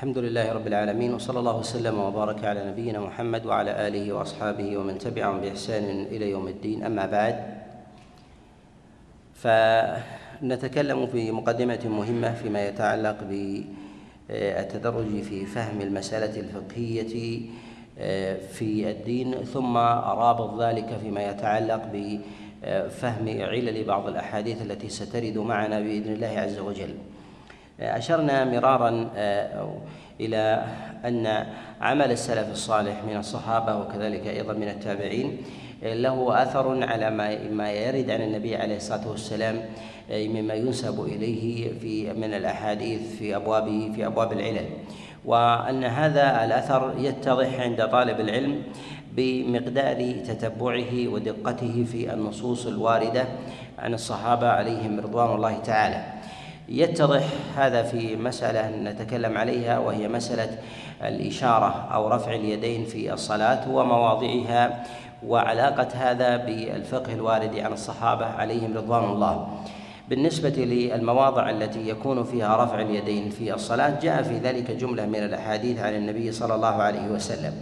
الحمد لله رب العالمين وصلى الله وسلم وبارك على نبينا محمد وعلى آله وأصحابه ومن تبعهم بإحسان إلى يوم الدين. أما بعد فنتكلم في مقدمة مهمة فيما يتعلق بالتدرج في فهم المسألة الفقهية في الدين ثم رابط ذلك فيما يتعلق بفهم علل بعض الأحاديث التي سترد معنا بإذن الله عز وجل. أشرنا مرارا آه، إلى أن عمل السلف الصالح من الصحابة وكذلك أيضا من التابعين آه، له أثر على ما يرد عن النبي عليه الصلاة والسلام آه، مما ينسب إليه في من الأحاديث في أبواب في أبواب العلل. وأن هذا الأثر يتضح عند طالب العلم بمقدار تتبعه ودقته في النصوص الواردة عن الصحابة عليهم رضوان الله تعالى. يتضح هذا في مسألة نتكلم عليها وهي مسألة الإشارة أو رفع اليدين في الصلاة ومواضعها وعلاقة هذا بالفقه الوارد عن الصحابة عليهم رضوان الله. بالنسبة للمواضع التي يكون فيها رفع اليدين في الصلاة جاء في ذلك جملة من الأحاديث عن النبي صلى الله عليه وسلم.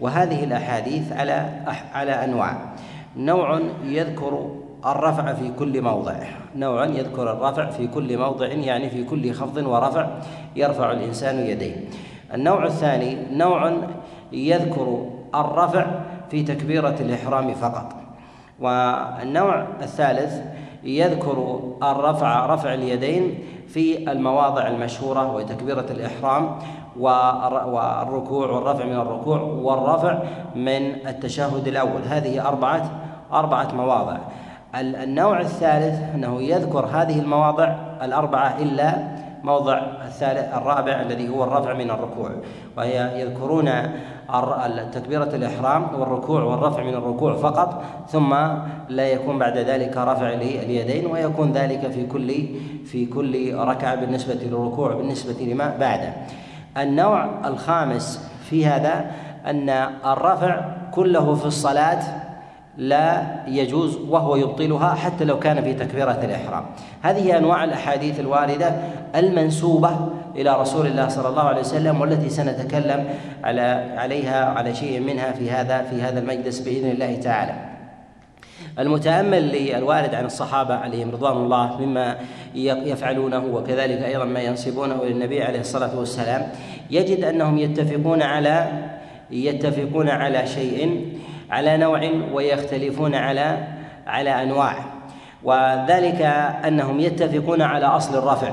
وهذه الأحاديث على على أنواع. نوع يذكر الرفع في كل موضع. نوع يذكر الرفع في كل موضع يعني في كل خفض ورفع يرفع الإنسان يديه. النوع الثاني نوع يذكر الرفع في تكبيرة الإحرام فقط. والنوع الثالث يذكر الرفع رفع اليدين في المواضع المشهورة وتكبيرة الإحرام والركوع والرفع من الركوع والرفع من التشهد الأول. هذه أربعة أربعة مواضع. النوع الثالث أنه يذكر هذه المواضع الأربعة إلا موضع الثالث الرابع الذي هو الرفع من الركوع وهي يذكرون تكبيرة الإحرام والركوع والرفع من الركوع فقط ثم لا يكون بعد ذلك رفع اليدين ويكون ذلك في كل في كل ركعة بالنسبة للركوع بالنسبة لما بعده. النوع الخامس في هذا أن الرفع كله في الصلاة لا يجوز وهو يبطلها حتى لو كان في تكبيرة الإحرام. هذه أنواع الأحاديث الواردة المنسوبة إلى رسول الله صلى الله عليه وسلم والتي سنتكلم على عليها على شيء منها في هذا في هذا المجلس بإذن الله تعالى. المتأمل للوارد عن الصحابة عليهم رضوان الله مما يفعلونه وكذلك أيضا ما ينسبونه للنبي عليه الصلاة والسلام يجد أنهم يتفقون على يتفقون على شيء على نوع ويختلفون على على أنواع. وذلك أنهم يتفقون على أصل الرفع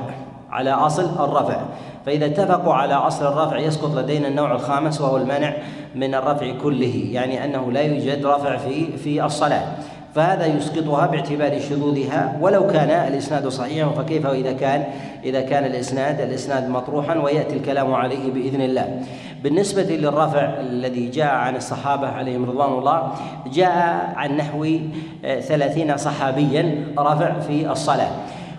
على أصل الرفع. فإذا اتفقوا على أصل الرفع يسقط لدينا النوع الخامس وهو المنع من الرفع كله يعني أنه لا يوجد رفع في في الصلاة. فهذا يسقطها باعتبار شذوذها. ولو كان الإسناد صحيحا فكيف إذا كان إذا كان الإسناد الإسناد مطروحا ويأتي الكلام عليه بإذن الله. بالنسبة للرفع الذي جاء عن الصحابة عليهم رضوان الله جاء عن نحو آه، ثلاثين صحابيا رفع في الصلاة.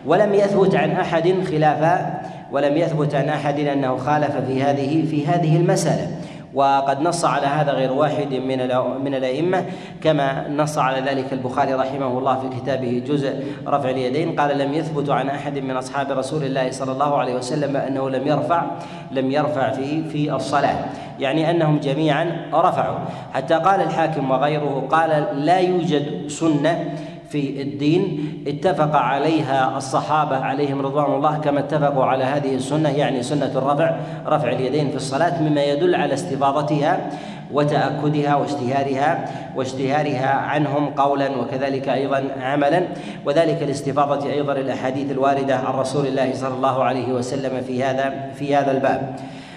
ولم يثبت عن أحد خلافا ولم يثبت عن أحد أنه خالف في هذه في هذه المسألة. وقد نص على هذا غير واحد من من الأئمة كما نص على ذلك البخاري رحمه الله في كتابه جزء رفع اليدين. قال لم يثبت عن أحد من أصحاب رسول الله صلى الله عليه وسلم أنه لم يرفع لم يرفع في في الصلاة. يعني أنهم جميعا رفعوا. حتى قال الحاكم وغيره قال لا يوجد سنة في الدين اتفق عليها الصحابة عليهم رضوان الله كما اتفقوا على هذه السنة يعني سنة الرفع رفع اليدين في الصلاة مما يدل على استفاضتها وتأكدها واشتهارها واشتهارها عنهم قولا وكذلك أيضا عملا وذلك لاستفاضة أيضا الأحاديث الواردة عن رسول الله صلى الله عليه وسلم في هذا في هذا الباب.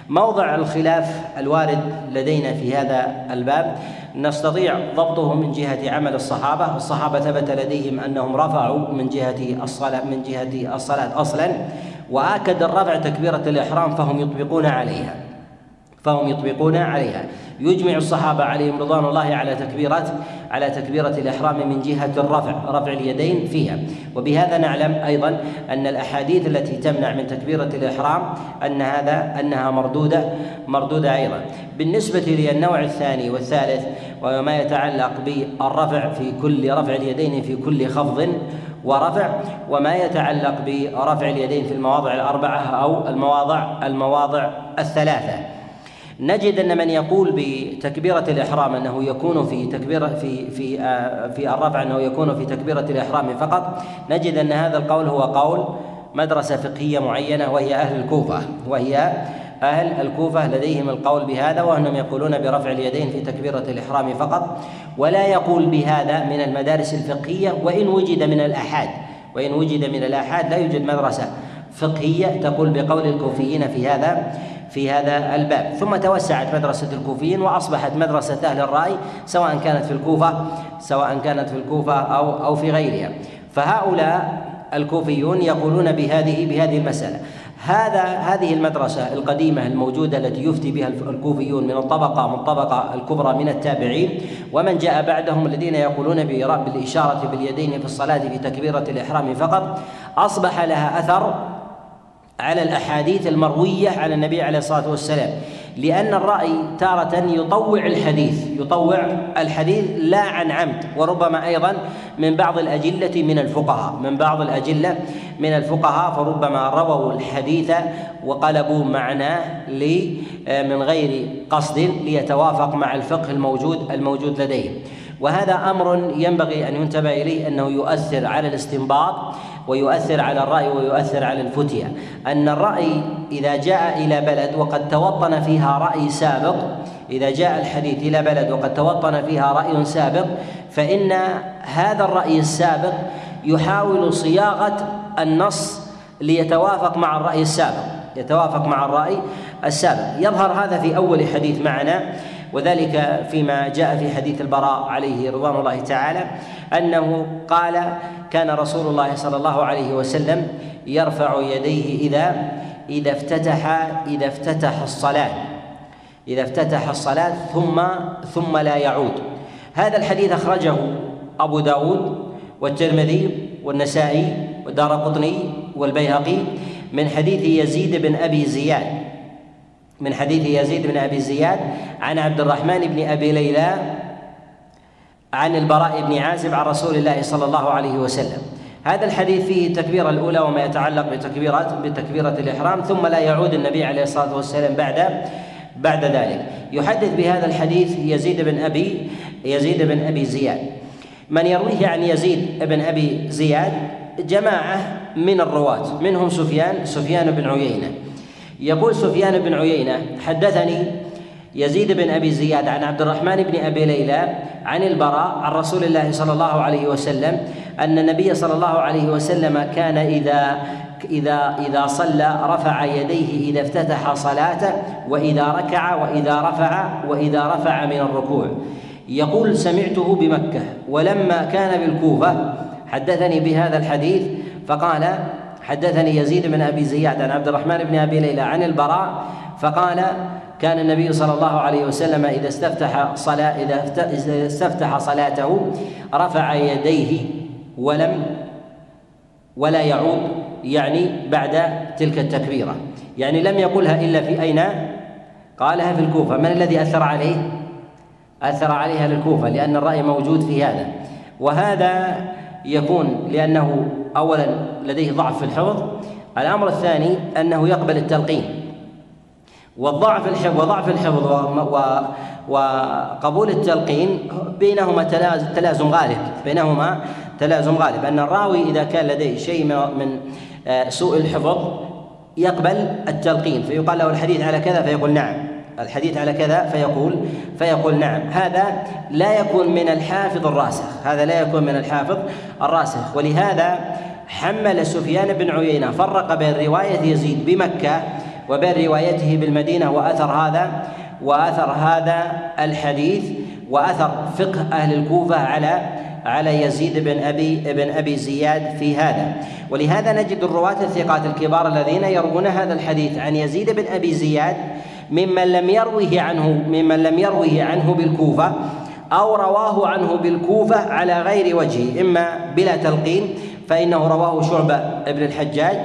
موضع الخلاف الوارد لدينا في هذا الباب نستطيع ضبطه من جهة عمل الصحابة. الصحابة ثبت لديهم أنهم رفعوا من جهة الصلاة من جهة الصلاة أصلا وآكد الرفع تكبيرة الإحرام فهم يطبقون عليها. فهم يطبقون عليها. يجمع الصحابة عليهم رضوان الله على تكبيرات على تكبيرة الإحرام من جهة الرفع رفع اليدين فيها. وبهذا نعلم أيضا أن الأحاديث التي تمنع من تكبيرة الإحرام أن هذا أنها مردودة مردودة أيضا. بالنسبة للنوع الثاني والثالث وما يتعلق بالرفع في كل رفع اليدين في كل خفض ورفع وما يتعلق برفع اليدين في المواضع الأربعة أو المواضع المواضع الثلاثة. نجد أن من يقول بتكبيرة الإحرام أنه يكون في تكبيرة في في آه، في الرفع أنه يكون في تكبيرة الإحرام فقط نجد أن هذا القول هو قول مدرسة فقهية معينة وهي أهل الكوفة وهي أهل الكوفة لديهم القول بهذا وأنهم يقولون برفع اليدين في تكبيرة الإحرام فقط ولا يقول بهذا من المدارس الفقهية وإن وجد من الآحاد وإن وجد من الآحاد لا يوجد مدرسة فقهية تقول بقول الكوفيين في هذا. في هذا الباب. ثم توسعت مدرسة الكوفيين وأصبحت مدرسة أهل الرأي سواء كانت في الكوفة سواء كانت في الكوفة أو أو في غيرها. فهؤلاء الكوفيون يقولون بهذه بهذه المسألة. هذا هذه المدرسة القديمة الموجودة التي يفتي بها الكوفيون من الطبقة من الطبقة الكبرى من التابعين ومن جاء بعدهم الذين يقولون بالإشارة باليدين في الصلاة في تكبيرة الإحرام فقط أصبح لها أثر على الأحاديث المروية على النبي عليه الصلاة والسلام. لأن الرأي تارة يطوع الحديث يطوع الحديث لا عن عمد وربما أيضا من بعض الأجلة من الفقهاء من بعض الأجلة من الفقهاء فربما رووا الحديث وقلبوا معناه من غير قصد ليتوافق مع الفقه الموجود الموجود لديهم وهذا أمر ينبغي أن ينتبه إليه أنه يؤثر على الاستنباط ويؤثر على الرأي ويؤثر على الفتية. أن الرأي إذا جاء إلى بلد وقد توطن فيها رأي سابق إذا جاء الحديث إلى بلد وقد توطن فيها رأي سابق فإن هذا الرأي السابق يحاول صياغة النص ليتوافق مع الرأي السابق يتوافق مع الرأي السابق. يظهر هذا في أول حديث معنا. وذلك فيما جاء في حديث البراء عليه رضوان الله تعالى أنه قال كان رسول الله صلى الله عليه وسلم يرفع يديه إذا إذا افتتح إذا افتتح الصلاة إذا افتتح الصلاة ثم ثم لا يعود. هذا الحديث أخرجه أبو داود والترمذي والنسائي والدار قطني والبيهقي من حديث يزيد بن أبي زياد. من حديث يزيد بن أبي زياد عن عبد الرحمن بن أبي ليلى عن البراء بن عازب عن رسول الله صلى الله عليه وسلم. هذا الحديث فيه التكبيرة الأولى وما يتعلق بتكبيرة بتكبيرة الإحرام ثم لا يعود النبي عليه الصلاة والسلام بعد بعد ذلك. يحدث بهذا الحديث يزيد بن أبي يزيد بن أبي زياد. من يرويه عن يزيد بن أبي زياد جماعة من الرواة منهم سفيان سفيان بن عيينة. يقول سفيان بن عيينة حدثني يزيد بن أبي زياد عن عبد الرحمن بن أبي ليلى عن البراء عن رسول الله صلى الله عليه وسلم أن النبي صلى الله عليه وسلم كان إذا إذا إذا صلى رفع يديه إذا افتتح صلاته وإذا ركع وإذا رفع وإذا رفع من الركوع. يقول سمعته بمكة ولما كان بالكوفة حدثني بهذا الحديث فقال حدثني يزيد بن أبي زياد عن عبد الرحمن بن أبي ليلى عن البراء فقال كان النبي صلى الله عليه وسلم إذا استفتح صلاة إذا استفتح صلاته رفع يديه ولم ولا يعود يعني بعد تلك التكبيرة. يعني لم يقلها إلا في أين؟ قالها في الكوفة. من الذي أثر عليه؟ أثر عليها للكوفة لأن الرأي موجود في هذا. وهذا يكون لأنه اولا لديه ضعف في الحفظ الأمر الثاني أنه يقبل التلقين. والضعف الحفظ وضعف الحفظ وقبول التلقين بينهما تلازم غالب. بينهما تلازم غالب. أن الراوي إذا كان لديه شيء من آه، سوء الحفظ يقبل التلقين. فيقال له الحديث على كذا فيقول نعم. الحديث على كذا فيقول فيقول نعم هذا لا يكون من الحافظ الراسخ هذا لا يكون من الحافظ الراسخ. ولهذا حمل سفيان بن عيينة فرق بين رواية يزيد بمكة وبين روايته بالمدينة وأثر هذا وأثر هذا الحديث وأثر فقه أهل الكوفة على على يزيد بن ابي بن أبي زياد في هذا. ولهذا نجد الرواة الثقات الكبار الذين يروون هذا الحديث عن يزيد بن أبي زياد ممن لم يروه عنه ممن لم يروه عنه بالكوفة أو رواه عنه بالكوفة على غير وجهه إما بلا تلقين فإنه رواه شعبة ابن الحجاج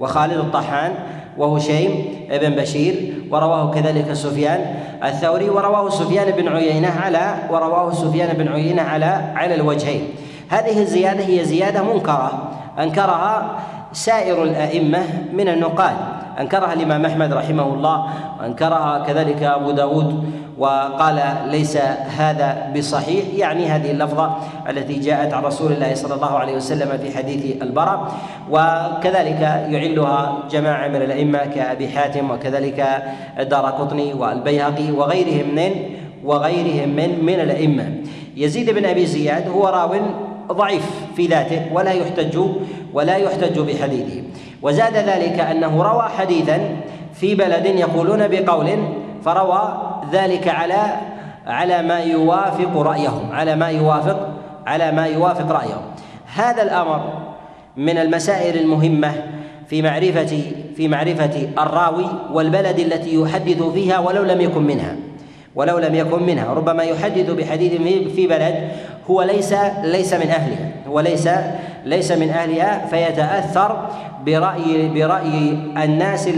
وخالد الطحان وهشيم بن بشير ورواه كذلك سفيان الثوري ورواه سفيان بن عيينة على ورواه سفيان بن عيينة على على الوجهين. هذه الزيادة هي زيادة منكرة أنكرها سائر الأئمة من النقاد. أنكرها الإمام أحمد رحمه الله وأنكرها كذلك أبو داود وقال ليس هذا بصحيح. يعني هذه اللفظة التي جاءت عن رسول الله صلى الله عليه وسلم في حديث البراء وكذلك يعلها جماعة من الأئمة كأبي حاتم وكذلك الدار قطني والبيهقي وغيرهم من وغيرهم من من الأئمة. يزيد بن أبي زياد هو راو ضعيف في ذاته ولا يحتج ولا يحتج بحديثه. وزاد ذلك أنه روى حديثا في بلد يقولون بقول فروى ذلك على على ما يوافق رأيهم على ما يوافق على ما يوافق رأيهم. هذا الأمر من المسائل المهمة في معرفة في معرفة الراوي والبلد التي يحدث فيها ولو لم يكن منها ولو لم يكن منها. ربما يحدث بحديث في بلد هو ليس ليس من اهلها هو ليس ليس من اهلها فيتأثر برأي برأي الناس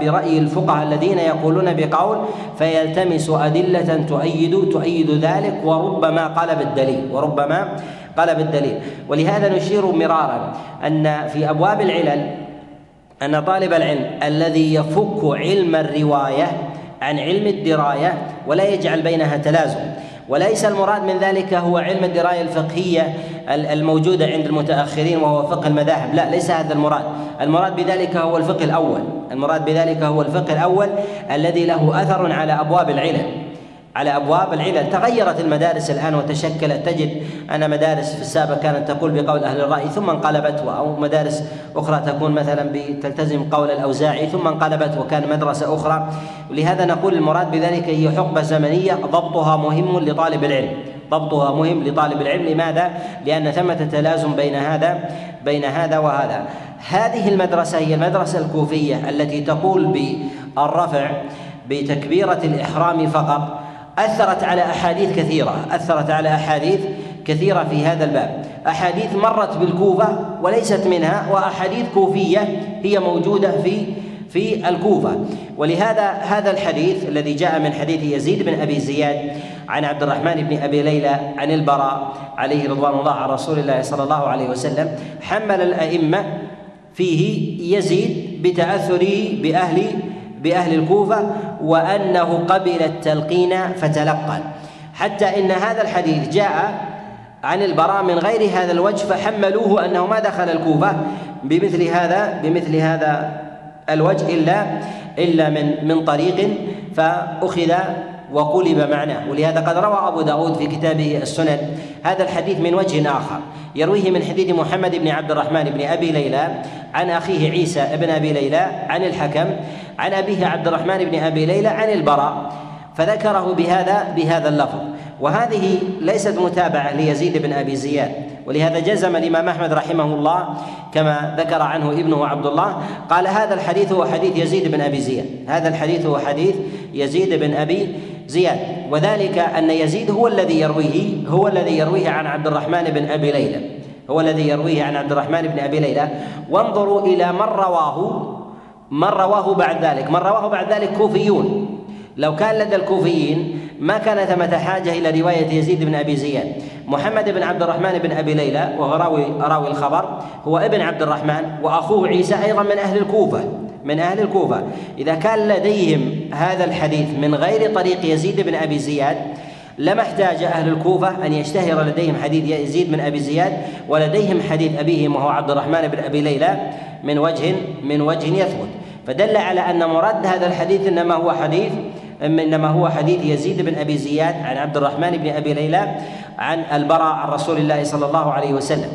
برأي الفقهاء الذين يقولون بقول فيلتمس أدلة تؤيد تؤيد ذلك وربما قلب الدليل وربما قلب الدليل ولهذا نشير مرارا أن في أبواب العلل أن طالب العلم الذي يفك علم الرواية عن علم الدراية ولا يجعل بينها تلازم. وليس المراد من ذلك هو علم الدراية الفقهية الموجودة عند المتأخرين وهو فقه المذاهب. لا ليس هذا المراد. المراد بذلك هو الفقه الأول. المراد بذلك هو الفقه الأول الذي له أثر على أبواب العلم. على أبواب العلل. تغيرت المدارس الآن وتشكلت. تجد أن مدارس في السابق كانت تقول بقول أهل الرأي ثم انقلبت أو مدارس أخرى تكون مثلا تلتزم قول الأوزاعي ثم انقلبت وكان مدرسة أخرى. ولهذا نقول المراد بذلك هي حقبة زمنية. ضبطها مهم لطالب العلم. ضبطها مهم لطالب العلم. لماذا؟ لأن ثمة تلازم بين هذا بين هذا وهذا. هذه المدرسة هي المدرسة الكوفية التي تقول بالرفع بتكبيرة الإحرام فقط. أثرت على أحاديث كثيرة أثرت على أحاديث كثيرة في هذا الباب. أحاديث مرت بالكوفة وليست منها وأحاديث كوفية هي موجودة في في الكوفة. ولهذا هذا الحديث الذي جاء من حديث يزيد بن أبي زياد عن عبد الرحمن بن أبي ليلى عن البراء عليه رضوان الله عن رسول الله صلى الله عليه وسلم حمل الأئمة فيه يزيد بتأثره بأهل بأهل الكوفة وأنه قبل التلقين فتلقن. حتى إن هذا الحديث جاء عن البراء من غير هذا الوجه فحملوه أنه ما دخل الكوفة بمثل هذا بمثل هذا الوجه إلا إلا من من طريق فأخذ وقلب معناه. ولهذا قد روى أبو داود في كتابه السنن هذا الحديث من وجه آخر. يرويه من حديث محمد بن عبد الرحمن بن أبي ليلى عن أخيه عيسى بن أبي ليلى عن الحكم عن أبيه عبد الرحمن بن أبي ليلى عن البراء فذكره بهذا بهذا اللفظ. وهذه ليست متابعة ليزيد بن أبي زياد ولهذا جزم الإمام أحمد رحمه الله كما ذكر عنه ابنه عبد الله قال هذا الحديث هو حديث يزيد بن أبي زياد. هذا الحديث هو حديث يزيد بن أبي زياد. وذلك أن يزيد هو الذي يرويه هو الذي يرويه عن عبد الرحمن بن أبي ليلى. هو الذي يرويه عن عبد الرحمن بن أبي ليلى. وانظروا إلى من رواه من رواه بعد ذلك من رواه بعد ذلك كوفيون. لو كان لدى الكوفيين ما كان ثمة حاجة إلى رواية يزيد بن أبي زياد. محمد بن عبد الرحمن بن أبي ليلى وهو راوي راوي الخبر هو ابن عبد الرحمن وأخوه عيسى أيضا من أهل الكوفة من أهل الكوفة. إذا كان لديهم هذا الحديث من غير طريق يزيد بن أبي زياد لما احتاج أهل الكوفة أن يشتهر لديهم حديث يزيد بن أبي زياد ولديهم حديث أبيهم وهو عبد الرحمن بن أبي ليلى من وجه من وجه يثبت. فدل على أن مراد هذا الحديث إنما هو حديث إنما هو حديث يزيد بن أبي زياد عن عبد الرحمن بن أبي ليلى عن البراء عن رسول الله صلى الله عليه وسلم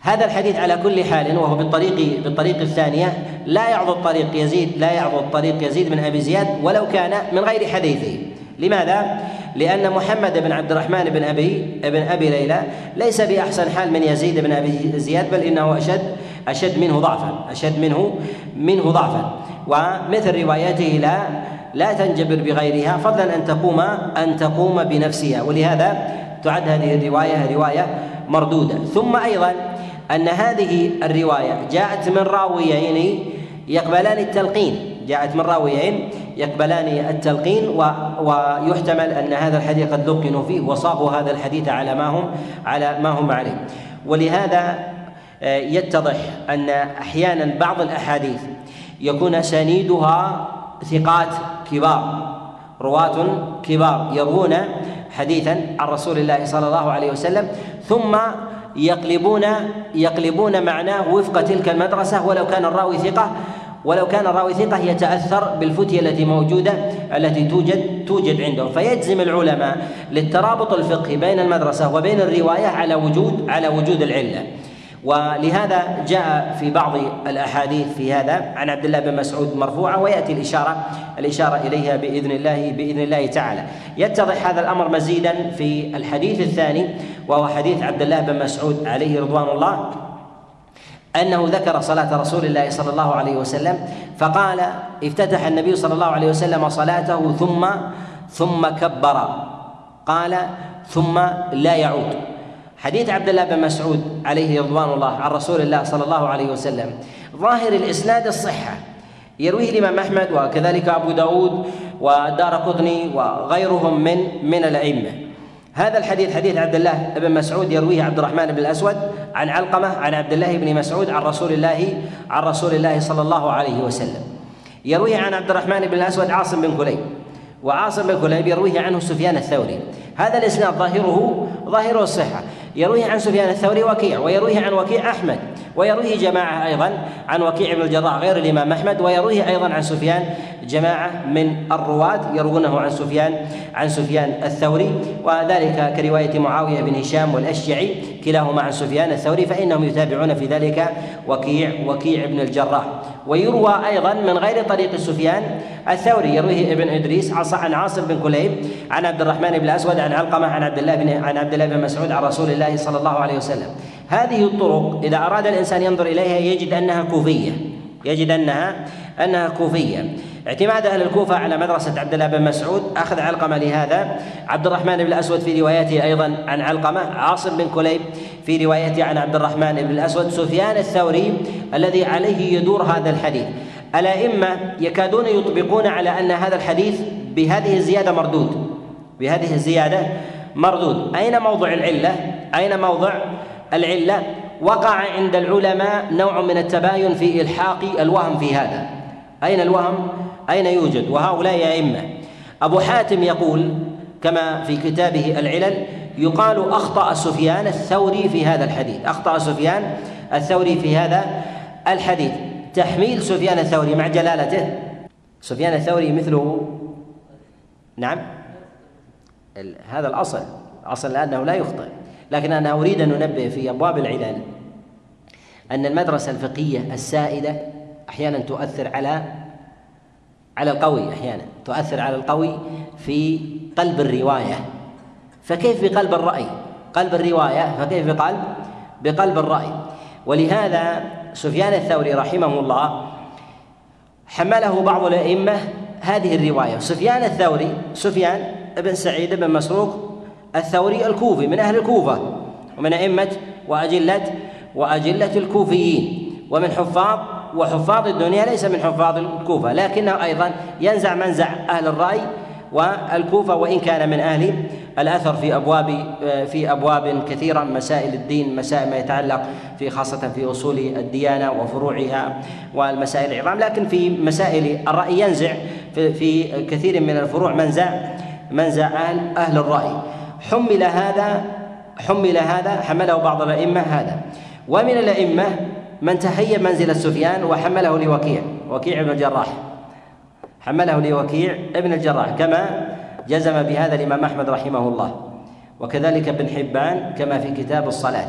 هذا الحديث على كل حال وهو بالطريق بالطريق الثانية لا يعضد طريق يزيد لا يعضد طريق يزيد بن أبي زياد ولو كان من غير حديثه لماذا؟ لأن محمد بن عبد الرحمن بن أبي بن أبي ليلى ليس بأحسن حال من يزيد بن أبي زياد بل إنه أشد أشد منه ضعفا أشد منه منه ضعفا. ومثل روايته لا لا تنجبر بغيرها فضلا أن تقوم أن تقوم بنفسها. ولهذا تعد هذه الرواية رواية مردودة. ثم أيضا أن هذه الرواية جاءت من راويين يقبلان التلقين. جاءت من راويين يقبلان التلقين ويحتمل أن هذا الحديث قد لقنوا فيه وصاغوا هذا الحديث على ما هم على ما هم عليه. ولهذا يتضح أن أحيانا بعض الأحاديث يكون اسانيدها ثقات كبار رواة كبار يروون حديثا عن رسول الله صلى الله عليه وسلم ثم يقلبون يقلبون معناه وفق تلك المدرسة ولو كان الراوي ثقة ولو كان الراوي ثقة يتأثر بالفتية التي موجودة التي توجد توجد عندهم. فيجزم العلماء للترابط الفقهي بين المدرسة وبين الرواية على وجود على وجود العلة. ولهذا جاء في بعض الأحاديث في هذا عن عبد الله بن مسعود مرفوعا ويأتي الإشارة الإشارة إليها بإذن الله بإذن الله تعالى. يتضح هذا الأمر مزيدا في الحديث الثاني وهو حديث عبد الله بن مسعود عليه رضوان الله أنه ذكر صلاة رسول الله صلى الله عليه وسلم فقال افتتح النبي صلى الله عليه وسلم صلاته ثم ثم كبر. قال ثم لا يعود. حديث عبد الله بن مسعود عليه رضوان الله عن رسول الله صلى الله عليه وسلم. ظاهر الإسناد الصحة يرويه الإمام أحمد وكذلك أبو داود ودار قطني وغيرهم من من الأئمة. هذا الحديث حديث عبد الله بن مسعود يرويه عبد الرحمن بن الأسود عن علقمة عن عبد الله بن مسعود عن رسول الله عن رسول الله صلى الله عليه وسلم. يرويه عن عبد الرحمن بن الأسود عاصم بن كليب. وعاصم بن كليب يرويه عنه سفيان الثوري. هذا الإسناد ظاهره ظاهره الصحة يرويه عن سفيان الثوري وكيع ويرويه عن وكيع أحمد ويرويه جماعة أيضا عن وكيع بن الجراح غير الإمام أحمد ويرويه أيضا عن سفيان جماعة من الرواة يروونه عن سفيان عن سفيان الثوري وذلك كرواية معاوية بن هشام والأشجعي كلاهما عن سفيان الثوري فإنهم يتابعون في ذلك وكيع وكيع بن الجراح. ويروى أيضا من غير طريق سفيان الثوري يرويه ابن إدريس عن عاصم بن كليب عن عبد الرحمن بن الاسود عن علقمة عن عبد الله بن عن عبد الله بن مسعود عن رسول الله صلى الله عليه وسلم. هذه الطرق إذا أراد الإنسان ينظر إليها يجد أنها كوفية يجد أنها أنها كوفية. اعتماد أهل الكوفة على مدرسة عبد الله بن مسعود. أخذ علقمة لهذا. عبد الرحمن بن الأسود في روايته أيضا عن علقمة عاصم بن كليب في روايته عن عبد الرحمن بن الأسود. سفيان الثوري الذي عليه يدور هذا الحديث. الأئمة يكادون يطبقون على أن هذا الحديث بهذه الزيادة مردود. بهذه الزيادة مردود. أين موضع العلة؟ أين موضع العلة؟ وقع عند العلماء نوع من التباين في إلحاق الوهم في هذا. أين الوهم؟ أين يوجد؟ وهؤلاء ائمه أبو حاتم يقول كما في كتابه العلل يقال أخطأ سفيان الثوري في هذا الحديث. أخطأ سفيان الثوري في هذا الحديث. تحميل سفيان الثوري مع جلالته. سفيان الثوري مثله. نعم. هذا الأصل. الأصل انه لا يخطئ. لكن أنا أريد أن أنبه في أبواب العلل أن المدرسة الفقهية السائدة أحيانا تؤثر على على القوي أحيانا تؤثر على القوي في قلب الرواية. فكيف بقلب الرأي؟ قلب الرواية فكيف بقلب؟ بقلب الرأي. ولهذا سفيان الثوري رحمه الله حمله بعض الأئمة هذه الرواية. سفيان الثوري سفيان بن سعيد بن مسروق الثوري الكوفي من أهل الكوفة ومن أئمة وأجلة وأجلة الكوفيين ومن حفاظ وحفاظ الدنيا ليس من حفاظ الكوفة لكنه أيضا ينزع منزع أهل الرأي والكوفة وإن كان من أهل الأثر في أبواب في أبواب كثيرة مسائل الدين مسائل ما يتعلق في خاصة في أصول الديانة وفروعها والمسائل العظام لكن في مسائل الرأي ينزع في كثير من الفروع منزع منزع أهل أهل الرأي. حمل هذا حمل هذا حمله بعض الأئمة هذا. ومن الأئمة من تهيب منزلة سفيان وحمله لوكيع وكيع بن الجراح. حمله لوكيع ابن الجراح كما جزم بهذا الإمام أحمد رحمه الله. وكذلك ابن حبان كما في كتاب الصلاة.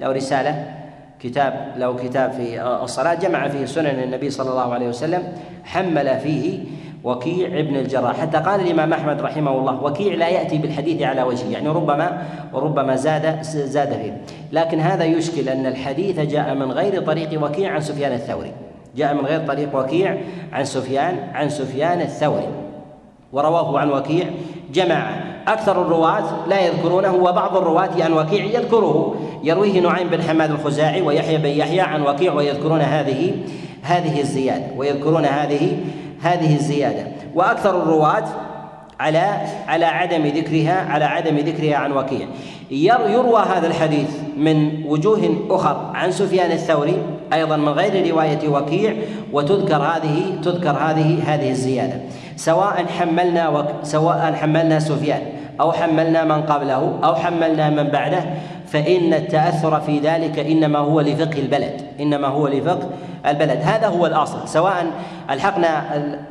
له رسالة كتاب له كتاب في الصلاة جمع فيه سنن النبي صلى الله عليه وسلم حمل فيه وكيع ابن الجراح. حتى قال الإمام أحمد رحمه الله وكيع لا يأتي بالحديث على وجهه يعني ربما وربما زاد زاد فيه. لكن هذا يشكل أن الحديث جاء من غير طريق وكيع عن سفيان الثوري. جاء من غير طريق وكيع عن سفيان عن سفيان الثوري. ورواه عن وكيع. جماعة أكثر الرواة لا يذكرونه وبعض الرواة عن وكيع يذكره. يرويه نعيم بن حماد الخزاعي ويحيى بن يحيى عن وكيع ويذكرون هذه هذه الزيادة ويذكرون هذه هذه الزيادة. وأكثر الرواة على على عدم ذكرها على عدم ذكرها عن وكيع. يروى هذا الحديث من وجوه أخر عن سفيان الثوري أيضا من غير رواية وكيع وتذكر هذه تذكر هذه هذه الزيادة. سواء حملنا وك سواء حملنا سفيان أو حملنا من قبله أو حملنا من بعده فإن التأثر في ذلك إنما هو لفقه البلد إنما هو لفقه البلد. هذا هو الأصل سواء ألحقنا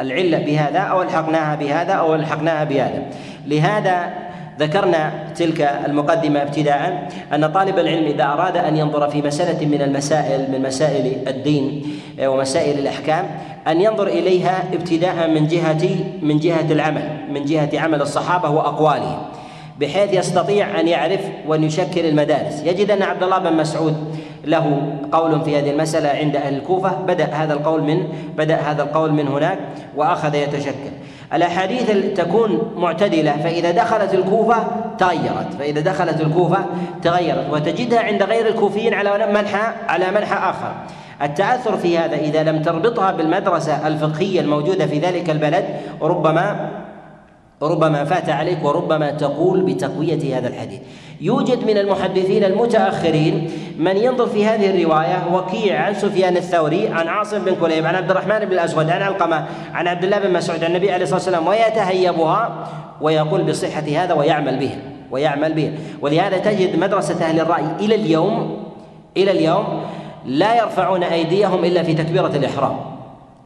العلة بهذا أو ألحقناها بهذا أو ألحقناها بهذا. لهذا ذكرنا تلك المقدمة ابتداء أن طالب العلم إذا أراد أن ينظر في مسألة من المسائل من مسائل الدين ومسائل الأحكام أن ينظر إليها ابتداء من جهة من جهة العمل من جهة عمل الصحابة وأقوالهم. بحيث يستطيع أن يعرف وان يشكل المدارس. يجد أن عبد الله بن مسعود له قول في هذه المسألة عند أهل الكوفة. بدأ هذا القول من بدأ هذا القول من هناك وأخذ يتشكل. الأحاديث تكون معتدلة. فإذا دخلت الكوفة تغيرت. فإذا دخلت الكوفة تغيرت. وتجدها عند غير الكوفيين على منحى على منحى آخر. التأثر في هذا إذا لم تربطها بالمدرسة الفقهية الموجودة في ذلك البلد ربما ربما فات عليك وربما تقول بتقوية هذا الحديث. يوجد من المحدثين المتأخرين من ينظر في هذه الرواية وكيع عن سفيان الثوري عن عاصم بن كليب عن عبد الرحمن بن الأسود عن علقمة عن عبد الله بن مسعود عن النبي عليه الصلاة والسلام ويتهيبها ويقول بصحة هذا ويعمل به ويعمل به. ولهذا تجد مدرسة أهل الرأي إلى اليوم إلى اليوم لا يرفعون أيديهم إلا في تكبيرة الإحرام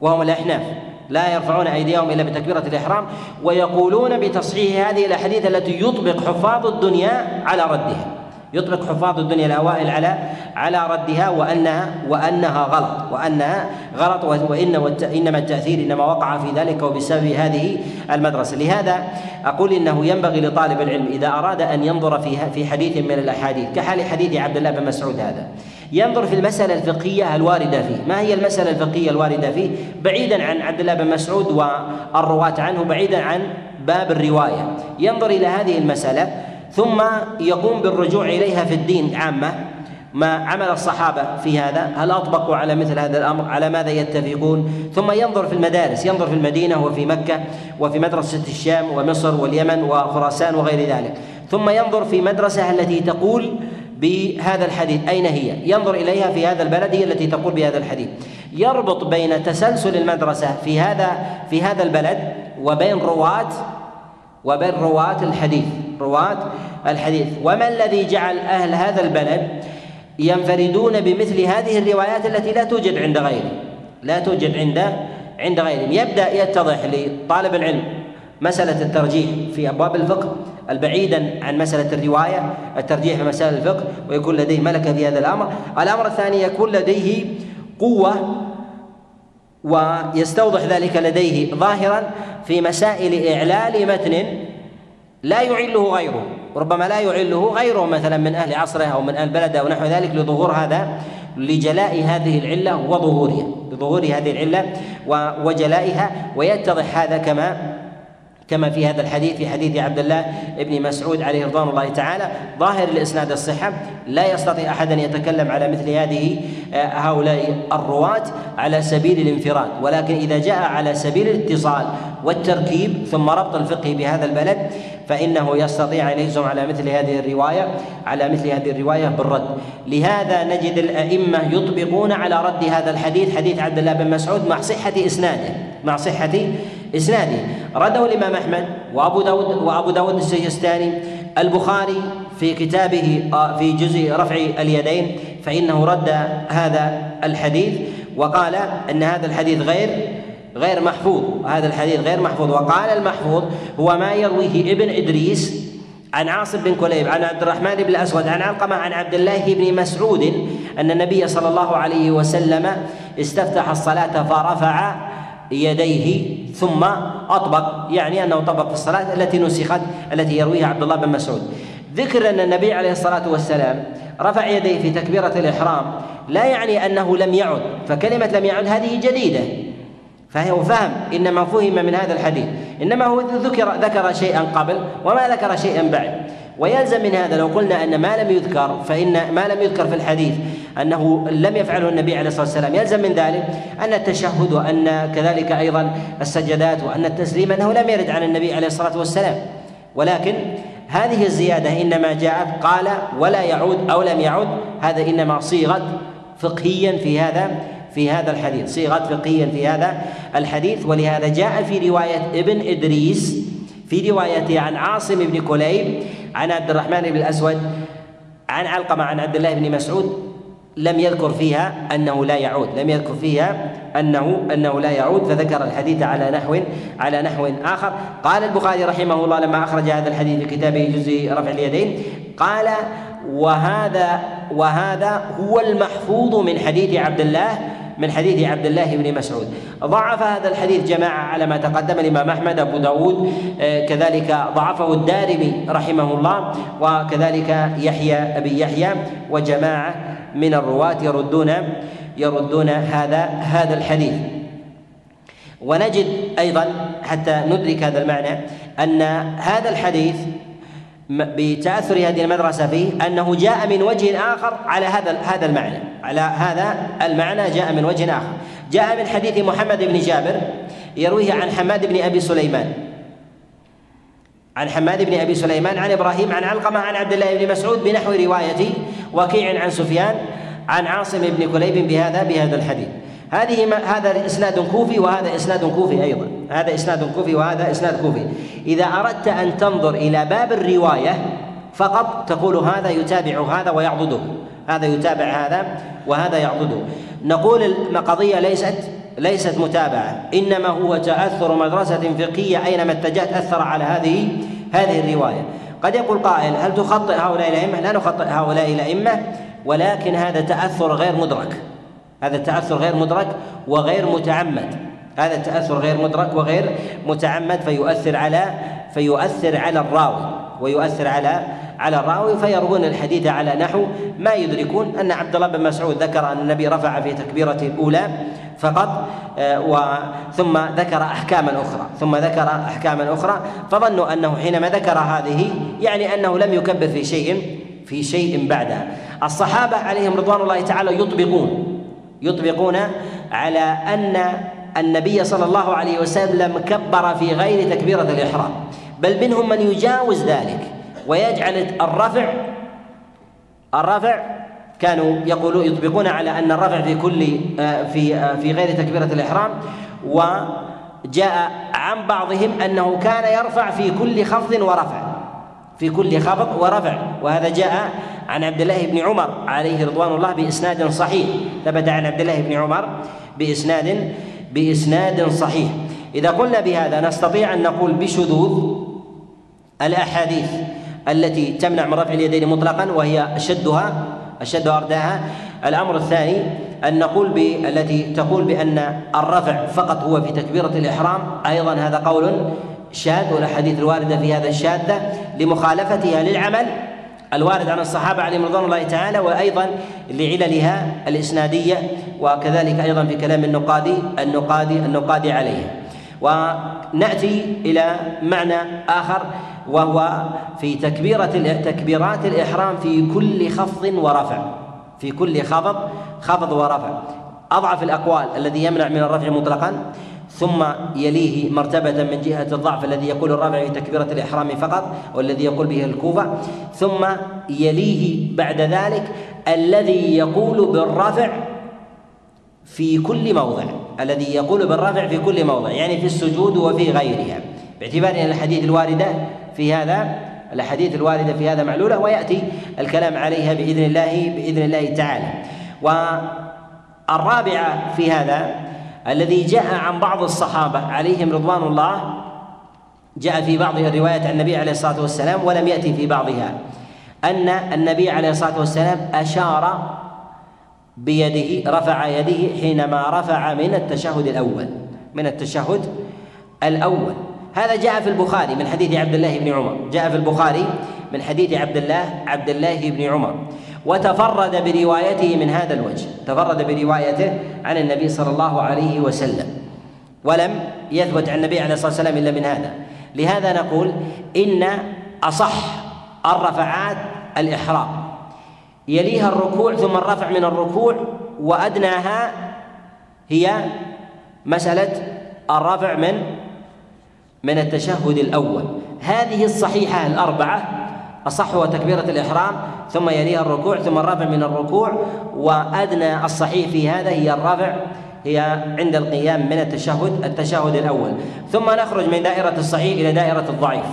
وهم الأحناف. لا يرفعون أيديهم إلا بتكبيرة الإحرام ويقولون بتصحيح هذه الأحاديث التي يطبق حفاظ الدنيا على ردها. يطبق حفاظ الدنيا الأوائل على على ردها وأنها وأنها غلط وأنها غلط وان إنما التأثير إنما وقع في ذلك وبسبب هذه المدرسة. لهذا أقول إنه ينبغي لطالب العلم إذا أراد أن ينظر في في حديث من الأحاديث كحال حديث عبد الله بن مسعود هذا ينظر في المسألة الفقهية الواردة فيه. ما هي المسألة الفقهية الواردة فيه؟ بعيدا عن عبد الله بن مسعود والرواة عنه بعيدا عن باب الرواية. ينظر إلى هذه المسألة ثم يقوم بالرجوع إليها في الدين عامة. ما عمل الصحابة في هذا؟ هل أطبقوا على مثل هذا الأمر؟ على ماذا يتفقون؟ ثم ينظر في المدارس ينظر في المدينة وفي مكة وفي مدرسة الشام ومصر واليمن وخراسان وغير ذلك. ثم ينظر في مدرسة التي تقول بهذا الحديث. أين هي؟ ينظر إليها في هذا البلد هي التي تقول بهذا الحديث. يربط بين تسلسل المدرسة في هذا في هذا البلد وبين رواة وبين رواة الحديث. رواة الحديث. وما الذي جعل أهل هذا البلد ينفردون بمثل هذه الروايات التي لا توجد عند غيره لا توجد عند عند غيرهم. يبدأ يتضح لطالب العلم مسألة الترجيح في أبواب الفقه البعيدا عن مسألة الرواية الترجيح في مسائل الفقه ويكون لديه ملكة في هذا الأمر. الأمر الثاني يكون لديه قوة ويستوضح ذلك لديه ظاهرا في مسائل إعلال متن لا يعله غيره. ربما لا يعله غيره مثلا من أهل عصره أو من أهل بلده أو نحو ذلك لظهور هذا لجلاء هذه العلة وظهورها لظهور هذه العلة وجلائها ويتضح هذا كما كما في هذا الحديث في حديث عبد الله بن مسعود عليه رضوان الله تعالى ظاهر الاسناد الصحة لا يستطيع أحد أن يتكلم على مثل هذه آه، هؤلاء الرواة على سبيل الانفراد ولكن إذا جاء على سبيل الاتصال والتركيب ثم ربط الفقه بهذا البلد فإنه يستطيع أن يجزم على مثل هذه الرواية على مثل هذه الرواية بالرد. لهذا نجد الأئمة يطبقون على رد هذا الحديث حديث عبد الله بن مسعود مع صحة إسناده مع صحة إسناده رده الإمام أحمد وأبو داود وأبو داود السجستاني. البخاري في كتابه آه، في جزء رفع اليدين فإنه رد هذا الحديث وقال أن هذا الحديث غير غير محفوظ. هذا الحديث غير محفوظ. وقال المحفوظ هو ما يرويه ابن إدريس عن عاصم بن كليب عن عبد الرحمن بن الأسود عن علقمة عن عبد الله بن مسعود أن النبي صلى الله عليه وسلم استفتح الصلاة فرفع يديه ثم أطبق يعني أنه طبق الصلاة التي نسخت التي يرويها عبد الله بن مسعود. ذكر أن النبي عليه الصلاة والسلام رفع يديه في تكبيرة الإحرام لا يعني أنه لم يعد فكلمة لم يعد هذه جديدة. فهو فهم إنما فهم من هذا الحديث. إنما هو ذكر ذكر شيئا قبل وما ذكر شيئا بعد. ويلزم من هذا لو قلنا أن ما لم يذكر فإن ما لم يذكر في الحديث أنه لم يفعله النبي عليه الصلاة والسلام يلزم من ذلك أن التشهد وأن كذلك أيضا السجدات وأن التسليم أنه لم يرد عن النبي عليه الصلاة والسلام. ولكن هذه الزيادة إنما جاءت قال ولا يعود أو لم يعد هذا إنما صيغت فقهيا في هذا في هذا الحديث صيغت فقهيا في هذا الحديث. ولهذا جاء في رواية ابن إدريس في روايته عن عاصم بن كليب عن عبد الرحمن بن الأسود عن علقمة عن عبد الله بن مسعود لم يذكر فيها أنه لا يعود لم يذكر فيها أنه أنه لا يعود فذكر الحديث على نحو على نحو آخر. قال البخاري رحمه الله لما أخرج هذا الحديث في كتابه جزء رفع اليدين قال وهذا وهذا هو المحفوظ من حديث عبد الله من حديث عبد الله بن مسعود. ضعف هذا الحديث جماعة على ما تقدم الإمام أحمد أبو داود آه، كذلك ضعفه الدارمي رحمه الله وكذلك يحيى أبي يحيى وجماعة من الرواة يردون يردون هذا هذا الحديث. ونجد أيضا حتى ندرك هذا المعنى أن هذا الحديث بتأثر هذه المدرسة فيه أنه جاء من وجه آخر على هذا هذا المعنى. على هذا المعنى جاء من وجه آخر. جاء من حديث محمد بن جابر يرويه عن حماد بن أبي سليمان. عن حماد بن أبي سليمان عن إبراهيم عن علقمة عن عبد الله بن مسعود بنحو رواية وكيع عن سفيان عن عاصم بن كليب بهذا بهذا الحديث. هذه ما هذا إسناد كوفي وهذا إسناد كوفي أيضا. هذا إسناد كوفي وهذا إسناد كوفي. إذا أردت أن تنظر إلى باب الرواية فقط تقول هذا يتابع هذا ويعضده. هذا يتابع هذا وهذا يعضده. نقول القضية ليست ليست متابعة. إنما هو تأثر مدرسة فقهية أينما اتجهت أثر على هذه هذه الرواية. قد يقول قائل هل تخطئ هؤلاء الأئمة؟ لا نخطئ هؤلاء الأئمة ولكن هذا تأثر غير مدرك. هذا التأثر غير مدرك وغير متعمد. هذا التأثر غير مدرك وغير متعمد فيؤثر على فيؤثر على الراوي ويؤثر على على الراوي فيروون الحديث على نحو ما يدركون. أن عبد الله بن مسعود ذكر أن النبي رفع في تكبيرة الأولى فقط آه، وثم ذكر أحكاما أخرى ثم ذكر أحكاما أخرى فظنوا أنه حينما ذكر هذه يعني أنه لم يكبر في شيء في شيء بعدها الصحابة عليهم رضوان الله تعالى يطبقون يطبقون على أن النبي صلى الله عليه وسلم كبر في غير تكبيرة الإحرام. بل منهم من يجاوز ذلك ويجعل الرفع الرفع كانوا يقولون يطبقون على أن الرفع في كل في في غير تكبيرة الإحرام. وجاء عن بعضهم أنه كان يرفع في كل خفض ورفع في كل خفض ورفع. وهذا جاء عن عبد الله بن عمر عليه رضوان الله بإسناد صحيح. ثبت عن عبد الله بن عمر بإسناد بإسناد صحيح. إذا قلنا بهذا نستطيع أن نقول بشذوذ الأحاديث التي تمنع من رفع اليدين مطلقا وهي أشدها أشد أرداها. الأمر الثاني أن نقول بالتي تقول بأن الرفع فقط هو في تكبيرة الإحرام. أيضا هذا قول شاذ والأحاديث الواردة في هذا الشاذه لمخالفتها للعمل. الوارد عن الصحابة عليهم رضوان الله تعالى وأيضا لعللها الإسنادية وكذلك أيضا في كلام النقادي النقادي النقادي عليها ونأتي إلى معنى آخر وهو في تكبيرة تكبيرات الإحرام في كل خفض ورفع. في كل خفض خفض ورفع. أضعف الأقوال الذي يمنع من الرفع مطلقا ثم يليه مرتبة من جهة الضعف الذي يقول الرابع تكبيرة الإحرام فقط والذي يقول به الكوفة. ثم يليه بعد ذلك الذي يقول بالرفع في كل موضع. الذي يقول بالرفع في كل موضع يعني في السجود وفي غيرها. باعتبار أن الاحاديث الواردة في هذا الاحاديث الواردة في هذا معلولة ويأتي الكلام عليها بإذن الله بإذن الله تعالى. والرابعة في هذا الذي جاء عن بعض الصحابة عليهم رضوان الله جاء في بعض الروايات عن النبي عليه الصلاة والسلام ولم يأتي في بعضها. أن النبي عليه الصلاة والسلام أشار بيده رفع يده حينما رفع من التشهد الأول من التشهد الأول. هذا جاء في البخاري من حديث عبد الله بن عمر جاء في البخاري من حديث عبد الله عبد الله بن عمر. وتفرد بروايته من هذا الوجه. تفرد بروايته عن النبي صلى الله عليه وسلم. ولم يثبت عن النبي عليه الصلاة والسلام إلا من هذا. لهذا نقول إن أصح الرفعات الإحرام. يليها الركوع ثم الرفع من الركوع وأدناها هي مسألة الرفع من من التشهد الأول. هذه الصحيحة الأربعة أصحها تكبيرة الإحرام ثم يليها الركوع ثم الرفع من الركوع. وأدنى الصحيح في هذا هي الرفع هي عند القيام من التشهد التشهد الأول. ثم نخرج من دائرة الصحيح إلى دائرة الضعيف.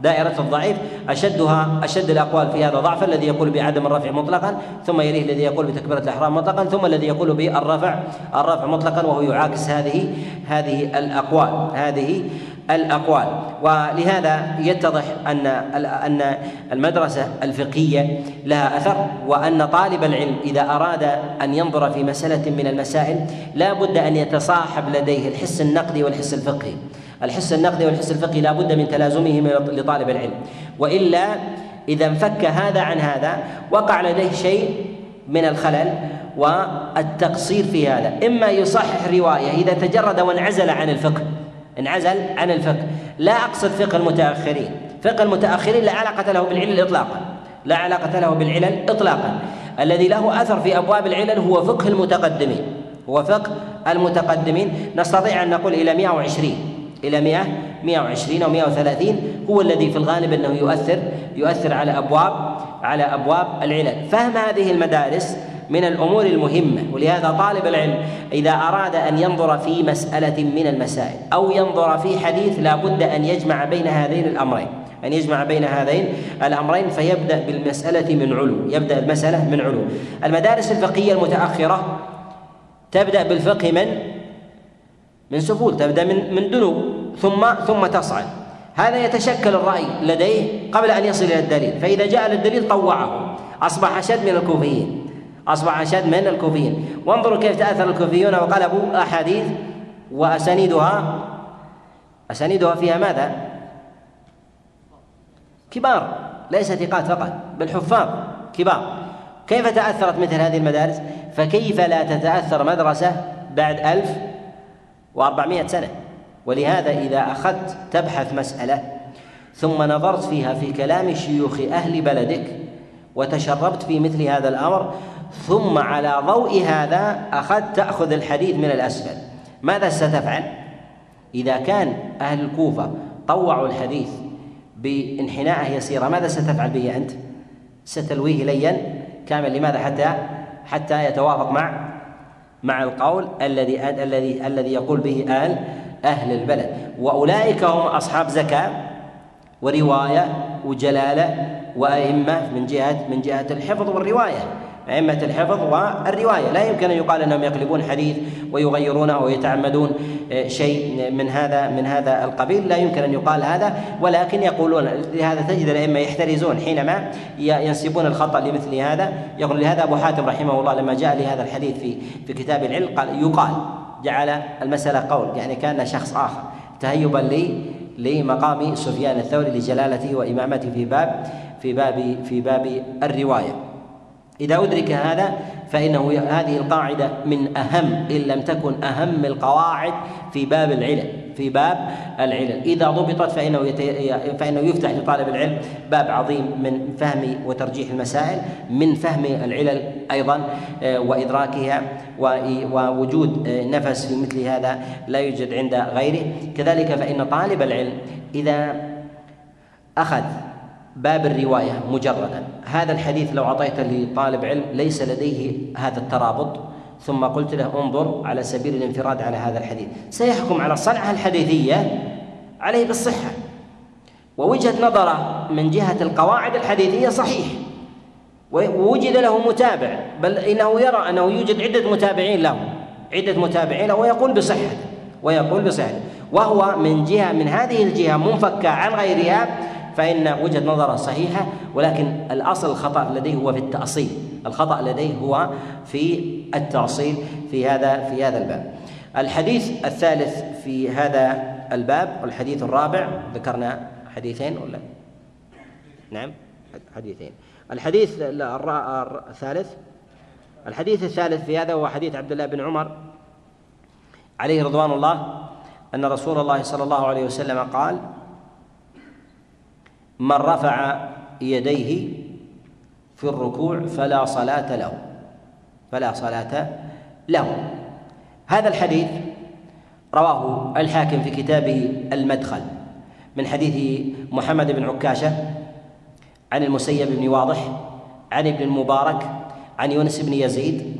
دائرة الضعيف أشدها أشد الأقوال في هذا ضعفا الذي يقول بعدم الرفع مطلقا ثم يليه الذي يقول بتكبيرة الإحرام مطلقا ثم الذي يقول بالرفع الرفع مطلقا وهو يعاكس هذه هذه الأقوال هذه الأقوال. ولهذا يتضح أن أن المدرسة الفقهية لها أثر وأن طالب العلم إذا أراد أن ينظر في مسألة من المسائل لا بد أن يتصاحب لديه الحس النقدي والحس الفقهي. الحس النقدي والحس الفقهي لا بد من تلازمه لطالب العلم. وإلا إذا انفك هذا عن هذا وقع لديه شيء من الخلل والتقصير في هذا. إما يصحح رواية إذا تجرد وانعزل عن الفقه. انعزل عن الفقه. لا أقصد فقه المتأخرين. فقه المتأخرين لا علاقة له بالعلل إطلاقا. لا علاقة له بالعلل إطلاقا. الذي له أثر في أبواب العلل هو فقه المتقدمين. هو فقه المتقدمين. نستطيع أن نقول إلى 120 إلى 100 120 أو 130 هو الذي في الغالب أنه يؤثر يؤثر على أبواب على أبواب العلل. فهم هذه المدارس من الأمور المهمة ولهذا طالب العلم إذا أراد أن ينظر في مسألة من المسائل أو ينظر في حديث لا بد أن يجمع بين هذين الأمرين. أن يجمع بين هذين الأمرين فيبدأ بالمسألة من علو يبدأ المسألة من علو. المدارس الفقهية المتأخرة تبدأ بالفقه من؟ من سفول تبدأ من من دنو ثم ثم تصعد. هذا يتشكل الرأي لديه قبل أن يصل إلى الدليل فإذا جاء للدليل طوعه أصبح أشد من الكوفيين. أصبح أشد من الكوفيين وانظروا كيف تأثر الكوفيون وقلبوا أحاديث وأسانيدها أسانيدها فيها ماذا؟ كبار ليس ثقات فقط بل حفاظ كبار كيف تأثرت مثل هذه المدارس؟ فكيف لا تتأثر مدرسة بعد ألف وأربعمائة سنة ولهذا إذا أخذت تبحث مسألة ثم نظرت فيها في كلام شيوخ أهل بلدك وتشربت في مثل هذا الأمر ثم على ضوء هذا أخذت تأخذ الحديث من الأسفل. ماذا ستفعل؟ إذا كان أهل الكوفة طوعوا الحديث بانحناءه يسيرة ماذا ستفعل به أنت؟ ستلويه ليا كامل. لماذا؟ حتى حتى يتوافق مع مع القول الذي الذي الذي يقول به أهل أهل البلد. وأولئك هم أصحاب زكاة ورواية وجلالة وأئمة من جهة من جهة الحفظ والرواية. أئمة الحفظ والرواية. لا يمكن أن يقال أنهم يقلبون حديث ويغيرونه ويتعمدون آه، شيء من هذا من هذا القبيل. لا يمكن أن يقال هذا ولكن يقولون لهذا تجد الأئمة يحترزون حينما ينسبون الخطأ لمثل هذا. يقول لهذا أبو حاتم رحمه الله لما جاء لهذا الحديث في في كتاب العلم قال يقال جعل المسألة قول يعني كان شخص آخر تهيبا لي لمقام سفيان الثوري لجلالته وإمامته في باب في باب في باب الرواية. إذا أدرك هذا فإنه هذه القاعدة من أهم إن لم تكن أهم القواعد في باب العلم في باب العلم. إذا ضبطت فإنه فإنه يفتح لطالب العلم باب عظيم من فهم وترجيح المسائل من فهم العلل أيضا آه، وإدراكها ووجود آه، نفس في مثل هذا لا يوجد عند غيره. كذلك فإن طالب العلم إذا أخذ باب الرواية مجردا. هذا الحديث لو اعطيته لطالب علم ليس لديه هذا الترابط. ثم قلت له انظر على سبيل الانفراد على هذا الحديث. سيحكم على الصنعة الحديثية عليه بالصحة. ووجهة نظره من جهة القواعد الحديثية صحيح. ووجد له متابع بل إنه يرى أنه يوجد عدة متابعين له. عدة متابعين له ويقول بصحته ويقول بصحته وهو من جهة من هذه الجهة منفكة عن غيرها فإن وجهة نظره صحيحة ولكن الأصل الخطأ لديه هو في التأصيل. الخطأ لديه هو في التأصيل في هذا في هذا الباب. الحديث الثالث في هذا الباب والحديث الرابع ذكرنا حديثين ولا؟ نعم حديثين. الحديث الثالث. الحديث الثالث في هذا هو حديث عبد الله بن عمر عليه رضوان الله أن رسول الله صلى الله عليه وسلم قال من رفع يديه في الركوع فلا صلاة له. فلا صلاة له. هذا الحديث رواه الحاكم في كتابه المدخل من حديث محمد بن عكاشة عن المسيب بن واضح عن ابن المبارك عن يونس بن يزيد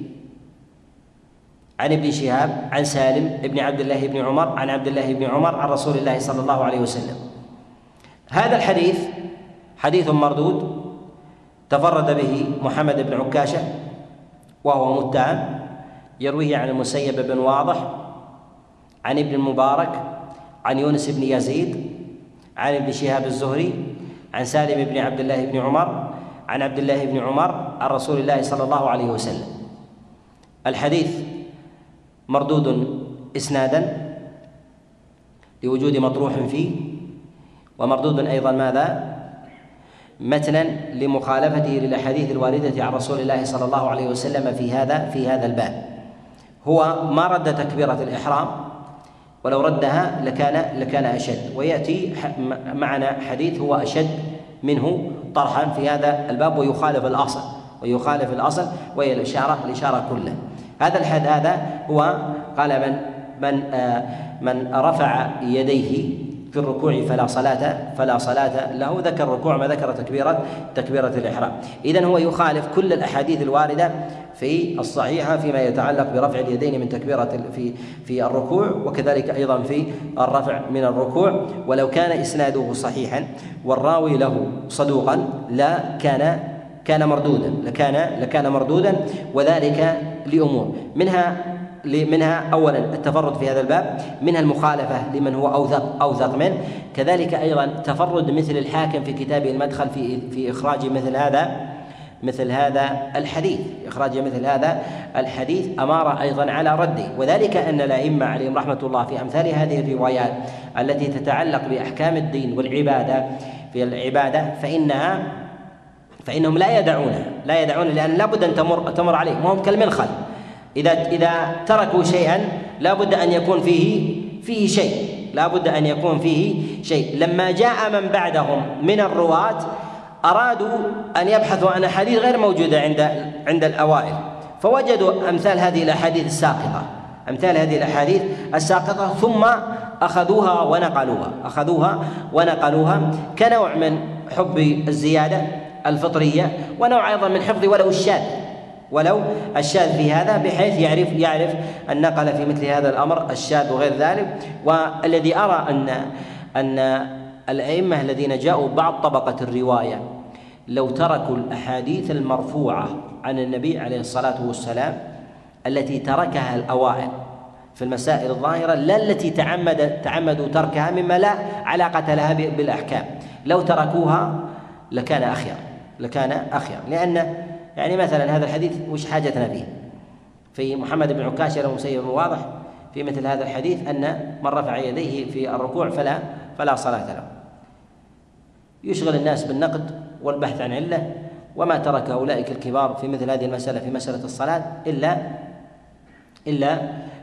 عن ابن شهاب عن سالم بن عبد الله بن عمر عن عبد الله بن عمر عن رسول الله صلى الله عليه وسلم. هذا الحديث حديث مردود تفرد به محمد بن عكاشة وهو متهم يرويه عن المسيب بن واضح عن ابن المبارك عن يونس بن يزيد عن ابن شهاب الزهري عن سالم بن عبد الله بن عمر عن عبد الله بن عمر عن رسول الله صلى الله عليه وسلم. الحديث مردود إسنادا لوجود مطروح فيه ومردود أيضا ماذا؟ متنا لمخالفته للأحاديث الواردة عن رسول الله صلى الله عليه وسلم في هذا في هذا الباب. هو ما رد تكبيرة الإحرام ولو ردها لكان لكان أشد. ويأتي معنا حديث هو أشد منه طرحا في هذا الباب ويخالف الأصل ويخالف الأصل وهي الإشارة الإشارة كلها. هذا الحد هذا هو قال من من آه من رفع يديه في الركوع فلا صلاة فلا صلاة له. ذكر الركوع ما ذكر تكبيرة تكبيرة الإحرام. إذا هو يخالف كل الأحاديث الواردة في الصحيحة فيما يتعلق برفع اليدين من تكبيرة في في الركوع وكذلك أيضا في الرفع من الركوع. ولو كان إسناده صحيحا والراوي له صدوقا لا كان كان مردودا لكان لكان مردودا وذلك لأمور. منها منها اولا التفرد في هذا الباب منها المخالفة لمن هو أوثق أوثق منه. كذلك أيضا تفرد مثل الحاكم في كتابه المدخل في في إخراج مثل هذا مثل هذا الحديث. إخراج مثل هذا الحديث أمارة أيضا على رده. وذلك أن الأئمة عليهم رحمة الله في أمثال هذه الروايات التي تتعلق بأحكام الدين والعبادة في العبادة فإنها فإنهم لا يدعونها لا يدعون لأن لابد أن تمر تمر عليهم وهم كالمنخل. إذا إذا تركوا شيئا لا بد أن يكون فيه فيه شيء. لا بد أن يكون فيه شيء. لما جاء من بعدهم من الرواة أرادوا أن يبحثوا عن أحاديث غير موجودة عند عند الأوائل. فوجدوا أمثال هذه الأحاديث الساقطة. أمثال هذه الأحاديث الساقطة ثم أخذوها ونقلوها. أخذوها ونقلوها كنوع من حب الزيادة الفطرية ونوع أيضا من حفظ ولو الشاذ. ولو الشاذ في هذا بحيث يعرف يعرف النقل في مثل هذا الأمر الشاذ وغير ذلك. والذي أرى ان أن الأئمة الذين جاءوا بعد طبقة الرواية لو تركوا الأحاديث المرفوعة عن النبي عليه الصلاة والسلام التي تركها الأوائل في المسائل الظاهرة لا التي تعمد تعمدوا تركها مما لا علاقة لها بالأحكام. لو تركوها لكان اخير لكان أخير. لأن يعني مثلا هذا الحديث وش حاجتنا فيه؟ في محمد بن عكاشة له مسيب واضح في مثل هذا الحديث أن من رفع يديه في الركوع فلا فلا صلاة له. يشغل الناس بالنقد والبحث عن علة وما ترك أولئك الكبار في مثل هذه المسألة في مسألة الصلاة إلا إلا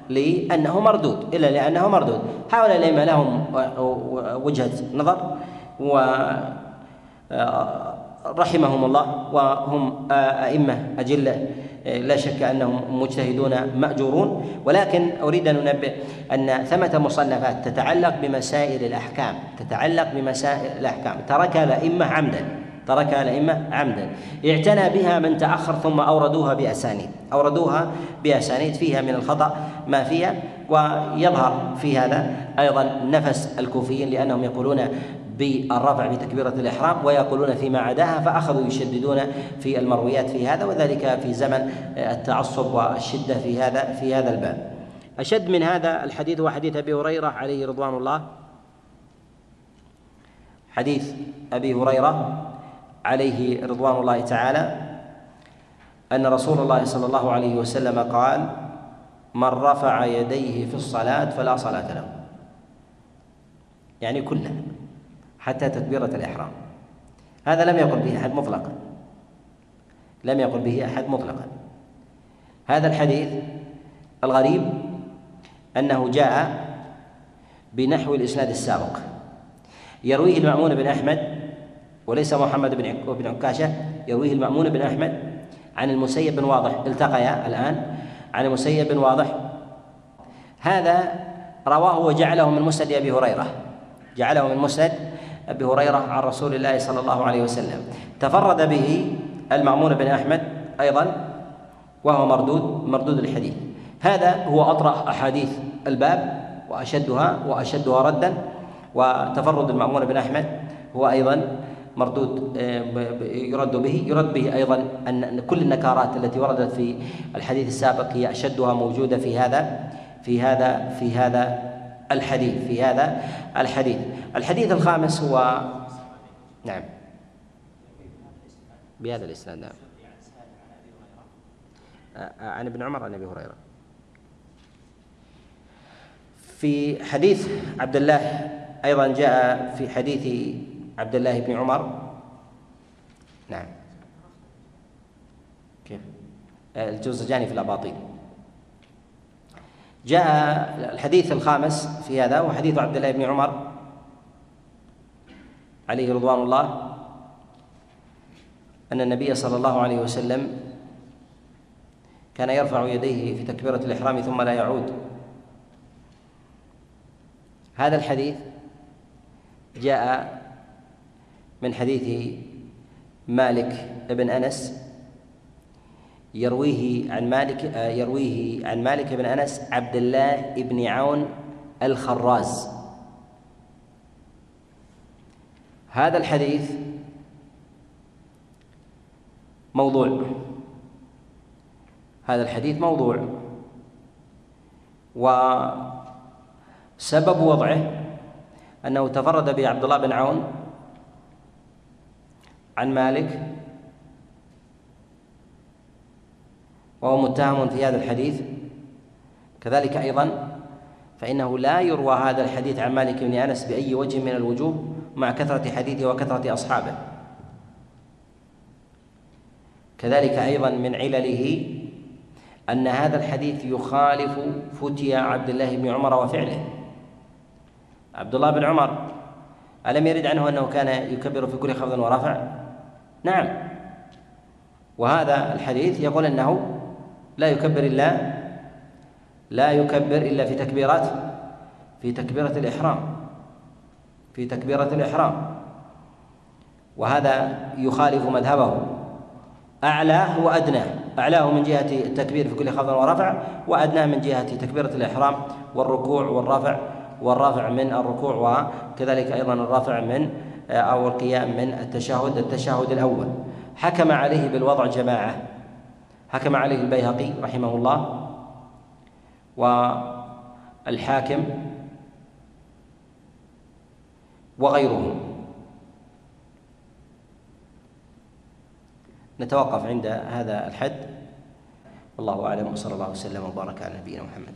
لأنه مردود إلا لأنه مردود. هؤلاء الأئمة لهم وجهة نظر و رحمهم الله وهم أئمة أجلة لا شك أنهم مجتهدون مأجورون. ولكن أريد أن أنبه أن ثمة مصنفات تتعلق بمسائل الأحكام تتعلق بمسائل الأحكام. تركها الأئمة عمدا تركها الأئمة عمدا. اعتنى بها من تأخر ثم أوردوها بأسانيد. أوردوها بأسانيد فيها من الخطأ ما فيها ويظهر في هذا أيضا نفس الكوفيين لأنهم يقولون بالرفع في تكبيرة الإحرام ويقولون فيما عداها فأخذوا يشددون في المرويات في هذا وذلك في زمن التعصب والشدة في هذا في هذا الباب. أشد من هذا الحديث هو حديث أبي هريرة عليه رضوان الله. حديث أبي هريرة عليه رضوان الله تعالى. أن رسول الله صلى الله عليه وسلم قال من رفع يديه في الصلاة فلا صلاة له. يعني كلها حتى تكبيرة الإحرام. هذا لم يقل به أحد مطلقا. لم يقل به أحد مطلقا. هذا الحديث الغريب أنه جاء بنحو الإسناد السابق. يرويه المأمون بن أحمد وليس محمد بن عكاشة يرويه المأمون بن أحمد عن المسيب بن واضح. التقيا الآن. عن المسيب بن واضح. هذا رواه وجعله من مسند أبي هريرة. جعله من مسند أبي هريرة عن رسول الله صلى الله عليه وسلم. تفرد به المأمون بن أحمد أيضا وهو مردود مردود الحديث. هذا هو أطرح أحاديث الباب وأشدها وأشدها ردا. وتفرد المأمون بن أحمد هو أيضا مردود يرد به يرد به أيضا أن كل النكارات التي وردت في الحديث السابق هي أشدها موجودة في هذا في هذا في هذا الحديث في هذا الحديث. الحديث الخامس هو نعم. بهذا الإسناد نعم. عن ابن عمر عن أبي هريرة. في حديث عبد الله أيضا جاء في حديث عبد الله بن عمر. نعم. كيف؟ الجوزجاني في الأباطيل. جاء الحديث الخامس في هذا وحديث عبد الله بن عمر عليه رضوان الله أن النبي صلى الله عليه وسلم كان يرفع يديه في تكبيرة الإحرام ثم لا يعود. هذا الحديث جاء من حديث مالك بن أنس يرويه عن مالك يرويه عن مالك بن أنس عبد الله بن عون الخراز. هذا الحديث موضوع. هذا الحديث موضوع. وسبب وضعه أنه تفرد به عبد الله بن عون عن مالك وهو متهم في هذا الحديث. كذلك أيضا فإنه لا يروى هذا الحديث عن مالك بن أنس بأي وجه من الوجوه مع كثرة حديثه وكثرة أصحابه. كذلك أيضا من علله أن هذا الحديث يخالف فتيا عبد الله بن عمر وفعله. عبد الله بن عمر ألم يرد عنه أنه كان يكبر في كل خفض ورفع؟ نعم. وهذا الحديث يقول إنه لا يكبر إلا لا يكبر إلا في تكبيرات في تكبيرة الإحرام في تكبيرة الإحرام وهذا يخالف مذهبه أعلاه وأدناه أعلاه من جهة التكبير في كل خفض ورفع وأدناه من جهة تكبيرة الإحرام والركوع والرفع والرفع من الركوع وكذلك أيضا الرفع من أو القيام من التشهد التشهد الأول. حكم عليه بالوضع جماعة. حكم عليه البيهقي رحمه الله والحاكم وغيرهم نتوقف عند هذا الحد. والله أعلم وصلى الله وسلم وبارك على نبينا محمد.